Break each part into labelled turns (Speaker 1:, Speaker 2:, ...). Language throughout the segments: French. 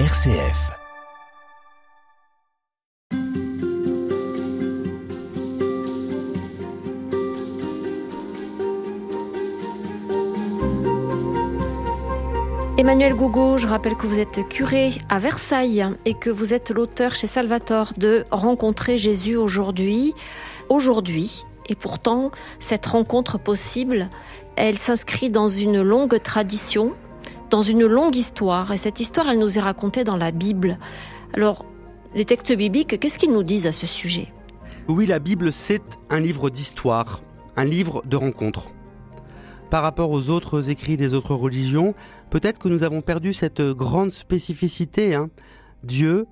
Speaker 1: RCF.
Speaker 2: Emmanuel Gougo, je rappelle que vous êtes curé à Versailles et que vous êtes l'auteur chez Salvatore de Rencontrer Jésus aujourd'hui. Aujourd'hui, et pourtant, cette rencontre possible, elle s'inscrit dans une longue tradition, dans une longue histoire. Et cette histoire, elle nous est racontée dans la Bible. Alors, les textes bibliques, qu'est-ce qu'ils nous disent à ce sujet?
Speaker 3: Oui, la Bible, c'est un livre d'histoire, un livre de rencontres. Par rapport aux autres écrits des autres religions, peut-être que nous avons perdu cette grande spécificité. Hein. Dieu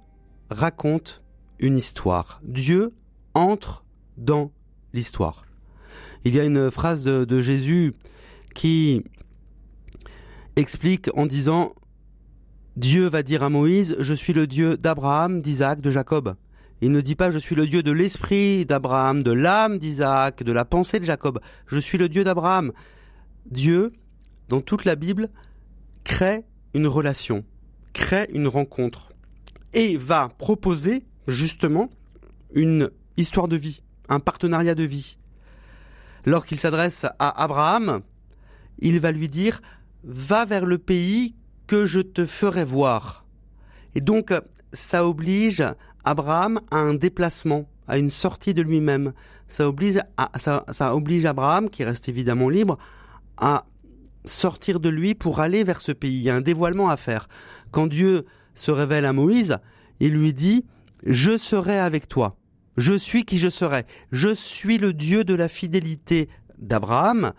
Speaker 3: raconte une histoire. Dieu entre dans l'histoire. Il y a une phrase de, de Jésus qui explique en disant Dieu va dire à Moïse, je suis le Dieu d'Abraham, d'Isaac, de Jacob. Il ne dit pas je suis le Dieu de l'esprit d'Abraham, de l'âme d'Isaac, de la pensée de Jacob. Je suis le Dieu d'Abraham. Dieu, dans toute la Bible, crée une relation, crée une rencontre et va proposer justement une histoire de vie, un partenariat de vie. Lorsqu'il s'adresse à Abraham, il va lui dire va vers le pays que je te ferai voir. Et donc ça oblige Abraham à un déplacement, à une sortie de lui-même. Ça oblige, ça oblige Abraham, qui reste évidemment libre, à sortir de lui pour aller vers ce pays. Il y a un dévoilement à faire. Quand Dieu se révèle à Moïse, il lui dit, je serai avec toi. Je suis qui je serai. Je suis le Dieu de la fidélité d'Abraham,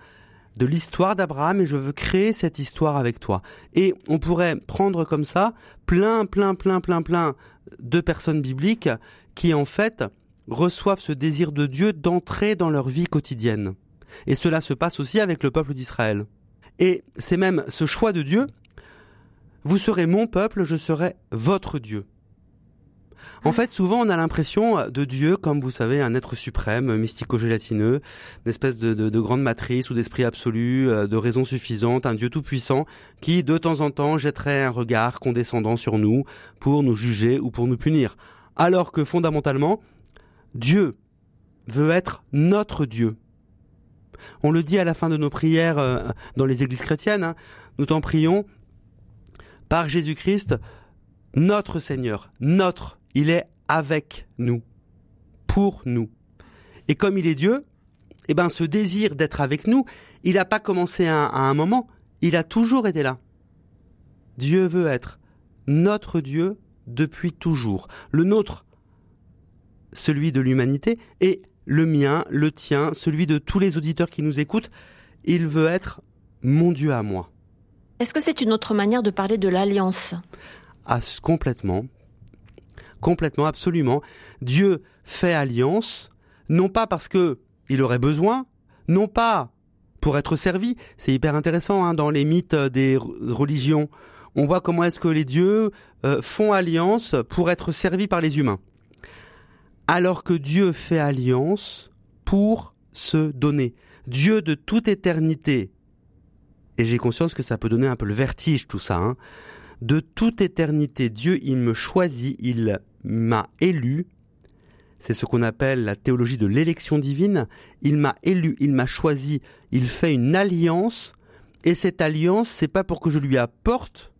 Speaker 3: de l'histoire d'Abraham, et je veux créer cette histoire avec toi. Et on pourrait prendre comme ça plein, plein, plein, plein, plein de personnes bibliques qui, en fait, reçoivent ce désir de Dieu d'entrer dans leur vie quotidienne. Et cela se passe aussi avec le peuple d'Israël. Et c'est même ce choix de Dieu, vous serez mon peuple, je serai votre Dieu. En fait, souvent, on a l'impression de Dieu comme, vous savez, un être suprême, mystico-gélatineux, une espèce de, de, de grande matrice ou d'esprit absolu, euh, de raison suffisante, un Dieu tout-puissant qui, de temps en temps, jetterait un regard condescendant sur nous pour nous juger ou pour nous punir. Alors que, fondamentalement, Dieu veut être notre Dieu. On le dit à la fin de nos prières euh, dans les églises chrétiennes, hein, nous t'en prions par Jésus-Christ, notre Seigneur, notre, il est avec nous, pour nous. Et comme il est Dieu, eh ben ce désir d'être avec nous, il n'a pas commencé à, à un moment, il a toujours été là. Dieu veut être notre Dieu depuis toujours. Le nôtre, celui de l'humanité, et le mien, le tien, celui de tous les auditeurs qui nous écoutent, il veut être mon Dieu à moi.
Speaker 2: Est-ce que c'est une autre manière de parler de l'alliance?
Speaker 3: Ah, complètement. Complètement, absolument. Dieu fait alliance, non pas parce que il aurait besoin, non pas pour être servi. C'est hyper intéressant hein, dans les mythes des religions. On voit comment est-ce que les dieux euh, font alliance pour être servis par les humains alors que Dieu fait alliance pour se donner. Dieu de toute éternité, et j'ai conscience que ça peut donner un peu le vertige tout ça, hein, de toute éternité, Dieu, il me choisit, il m'a élu, c'est ce qu'on appelle la théologie de l'élection divine, il m'a élu, il m'a choisi, il fait une alliance, et cette alliance, c'est pas pour que je lui apporte,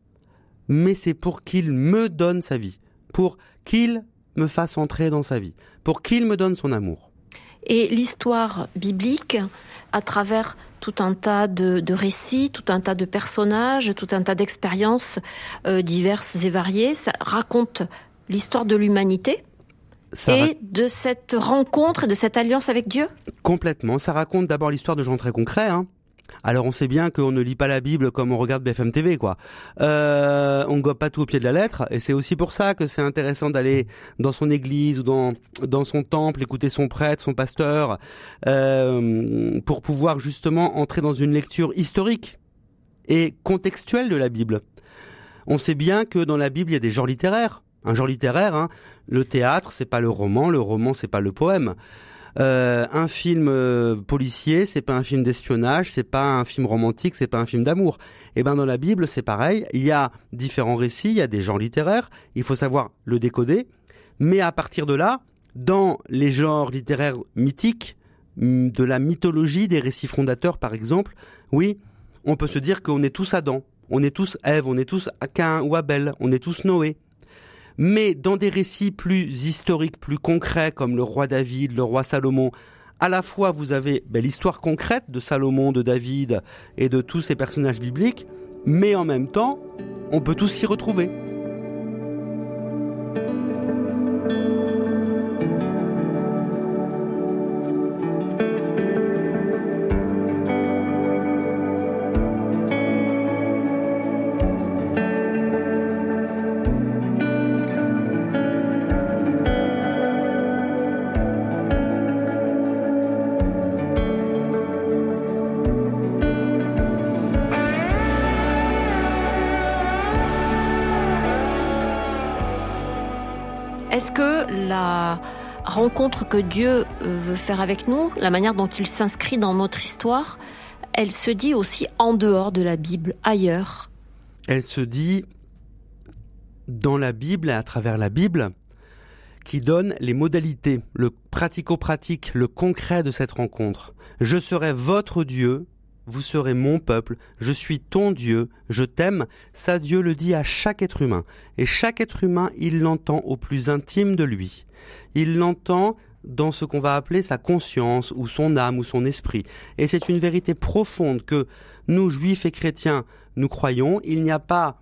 Speaker 3: mais c'est pour qu'il me donne sa vie, pour qu'il me fasse entrer dans sa vie, pour qu'il me donne son amour.
Speaker 2: Et l'histoire biblique, à travers tout un tas de, de, récits, tout un tas de personnages, tout un tas d'expériences euh, diverses et variées, ça raconte l'histoire de l'humanité, ça et de cette rencontre et de cette alliance avec Dieu?
Speaker 3: Complètement. Ça raconte d'abord l'histoire de gens très concrets. Hein. Alors on sait bien qu'on ne lit pas la Bible comme on regarde BFM TV, quoi. Euh, on gobe pas tout au pied de la lettre, et c'est aussi pour ça que c'est intéressant d'aller dans son église ou dans dans son temple, écouter son prêtre, son pasteur, euh, pour pouvoir justement entrer dans une lecture historique et contextuelle de la Bible. On sait bien que dans la Bible il y a des genres littéraires. Un genre littéraire, hein, le théâtre, c'est pas le roman, le roman, c'est pas le poème. Euh, un film euh, policier, c'est pas un film d'espionnage, c'est pas un film romantique, c'est pas un film d'amour. Et eh ben dans la Bible, c'est pareil. Il y a différents récits, il y a des genres littéraires. Il faut savoir le décoder. Mais à partir de là, dans les genres littéraires mythiques, mm, de la mythologie, des récits fondateurs par exemple, oui, on peut se dire qu'on est tous Adam, on est tous Ève, on est tous Cain ou Abel, on est tous Noé. Mais dans des récits plus historiques, plus concrets, comme le roi David, le roi Salomon, à la fois vous avez ben, l'histoire concrète de Salomon, de David et de tous ces personnages bibliques, mais en même temps, on peut tous s'y retrouver.
Speaker 2: Est-ce que la rencontre que Dieu euh, veut faire avec nous, la manière dont il s'inscrit dans notre histoire, elle se dit aussi en dehors de la Bible, ailleurs?
Speaker 3: Elle se dit dans la Bible et à travers la Bible qui donne les modalités, le pratico-pratique, le concret de cette rencontre. Je serai votre Dieu vous serez mon peuple, je suis ton Dieu, je t'aime, ça Dieu le dit à chaque être humain. Et chaque être humain, il l'entend au plus intime de lui. Il l'entend dans ce qu'on va appeler sa conscience ou son âme ou son esprit. Et c'est une vérité profonde que nous, juifs et chrétiens, nous croyons. Il n'y a pas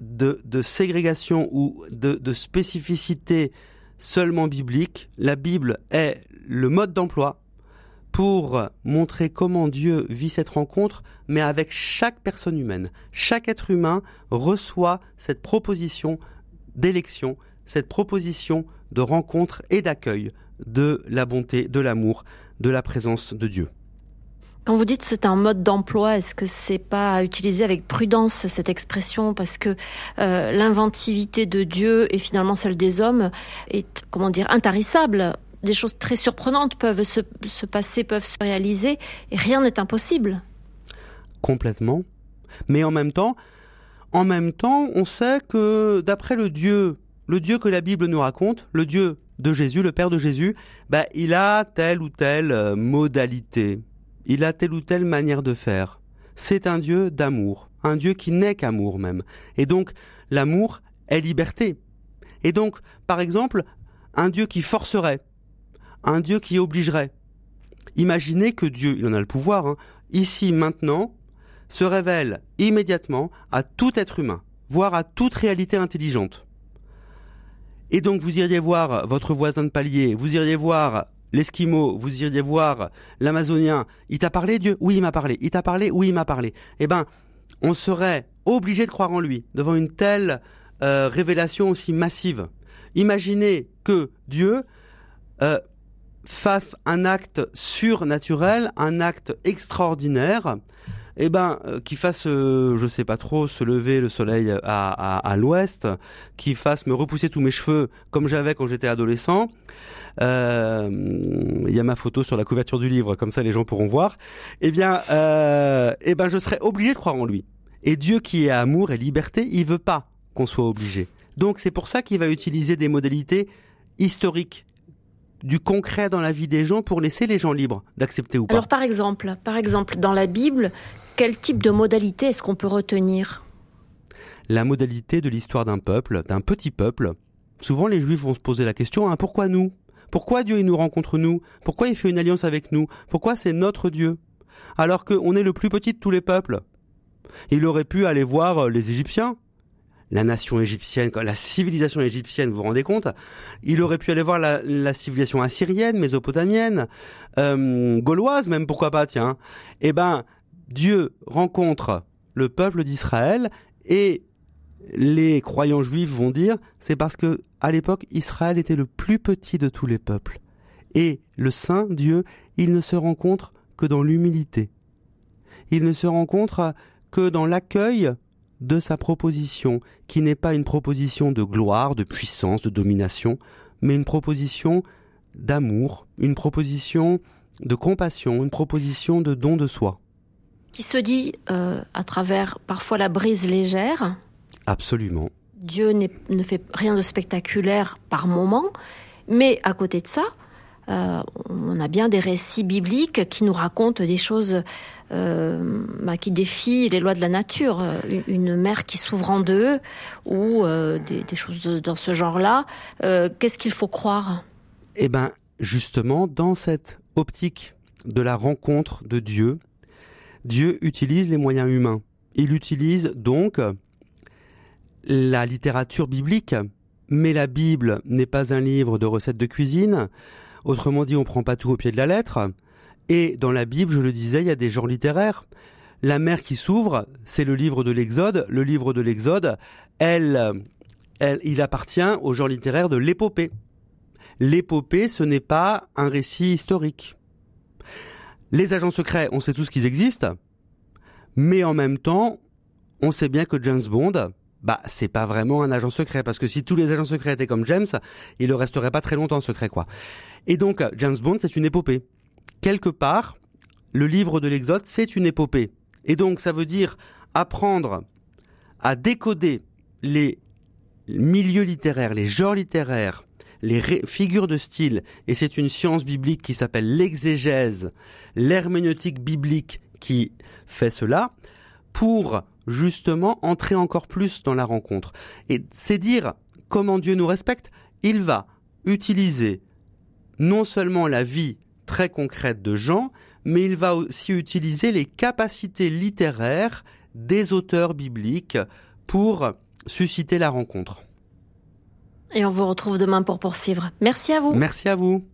Speaker 3: de, de ségrégation ou de, de spécificité seulement biblique. La Bible est le mode d'emploi pour montrer comment Dieu vit cette rencontre, mais avec chaque personne humaine. Chaque être humain reçoit cette proposition d'élection, cette proposition de rencontre et d'accueil de la bonté, de l'amour, de la présence de Dieu.
Speaker 2: Quand vous dites c'est un mode d'emploi, est-ce que c'est pas à utiliser avec prudence cette expression parce que euh, l'inventivité de Dieu et finalement celle des hommes est comment dire intarissable des choses très surprenantes peuvent se, passer, peuvent se réaliser, et rien n'est impossible.
Speaker 3: Complètement. Mais en même temps, en même temps, on sait que d'après le Dieu, le Dieu que la Bible nous raconte, le Dieu de Jésus, le Père de Jésus, bah, il a telle ou telle euh, modalité. Il a telle ou telle manière de faire. C'est un Dieu d'amour, un Dieu qui n'est qu'amour même. Et donc, l'amour est liberté. Et donc, par exemple, un Dieu qui forcerait, un Dieu qui obligerait. Imaginez que Dieu, il en a le pouvoir, hein, ici, maintenant, se révèle immédiatement à tout être humain, voire à toute réalité intelligente. Et donc vous iriez voir votre voisin de palier, vous iriez voir l'Esquimau, vous iriez voir l'Amazonien, il t'a parlé Dieu? Oui, il m'a parlé. Il t'a parlé? Oui, il m'a parlé. Eh ben, on serait obligé de croire en lui devant une telle euh, révélation aussi massive. Imaginez que Dieu euh, fasse un acte surnaturel, un acte extraordinaire, eh ben, euh, qui fasse, euh, je sais pas trop, se lever le soleil à, à, l'ouest, qui fasse me repousser tous mes cheveux comme j'avais quand j'étais adolescent. Euh, il y a ma photo sur la couverture du livre, comme ça les gens pourront voir. Eh bien, eh ben, je serais obligé de croire en lui. Et Dieu qui est amour et liberté, il veut pas qu'on soit obligé. Donc c'est pour ça qu'il va utiliser des modalités historiques du concret dans la vie des gens pour laisser les gens libres d'accepter ou pas.
Speaker 2: Alors par exemple, par exemple, dans la Bible, quel type de modalité est-ce qu'on peut retenir?
Speaker 3: La modalité de l'histoire d'un peuple, d'un petit peuple. Souvent les juifs vont se poser la question, hein, pourquoi nous? Pourquoi Dieu il nous rencontre nous? Pourquoi il fait une alliance avec nous? Pourquoi c'est notre Dieu? Alors qu'on est le plus petit de tous les peuples. Il aurait pu aller voir les Égyptiens, la nation égyptienne, la civilisation égyptienne, vous vous rendez compte Il aurait pu aller voir la, civilisation assyrienne, mésopotamienne, euh, gauloise même, pourquoi pas, tiens. Eh ben, Dieu rencontre le peuple d'Israël et les croyants juifs vont dire c'est parce que à l'époque Israël était le plus petit de tous les peuples et le saint Dieu il ne se rencontre que dans l'humilité il ne se rencontre que dans l'accueil de sa proposition, qui n'est pas une proposition de gloire, de puissance, de domination, mais une proposition d'amour, une proposition de compassion, une proposition de don de soi.
Speaker 2: Qui se dit euh, à travers parfois la brise légère.
Speaker 3: Absolument.
Speaker 2: Dieu ne fait rien de spectaculaire par moment, mais à côté de ça, euh, on a bien des récits bibliques qui nous racontent des choses euh, bah, qui défient les lois de la nature. Une, mer qui s'ouvre en deux ou euh, des, choses dans ce genre-là. Qu'est-ce qu'il faut croire?
Speaker 3: Eh bien, justement, dans cette optique de la rencontre de Dieu, Dieu utilise les moyens humains. Il utilise donc la littérature biblique. Mais la Bible n'est pas un livre de recettes de cuisine. Autrement dit, on prend pas tout au pied de la lettre. Et dans la Bible, je le disais, il y a des genres littéraires. La mer qui s'ouvre, c'est le livre de l'Exode. Le livre de l'Exode, elle, elle, il appartient au genre littéraire de l'épopée. L'épopée, ce n'est pas un récit historique. Les agents secrets, on sait tous qu'ils existent, mais en même temps, on sait bien que James Bond, bah c'est pas vraiment un agent secret parce que si tous les agents secrets étaient comme James, il ne resterait pas très longtemps secret quoi. Et donc James Bond c'est une épopée. Quelque part, le livre de l'Exode c'est une épopée. Et donc ça veut dire apprendre à décoder les milieux littéraires, les genres littéraires, les figures de style, et c'est une science biblique qui s'appelle l'exégèse, l'herméneutique biblique qui fait cela, pour justement entrer encore plus dans la rencontre. Et c'est dire comment Dieu nous respecte. Il va utiliser non seulement la vie très concrète de Jean, mais il va aussi utiliser les capacités littéraires des auteurs bibliques pour susciter la rencontre.
Speaker 2: Et on vous retrouve demain pour poursuivre. Merci à vous.
Speaker 3: Merci à vous.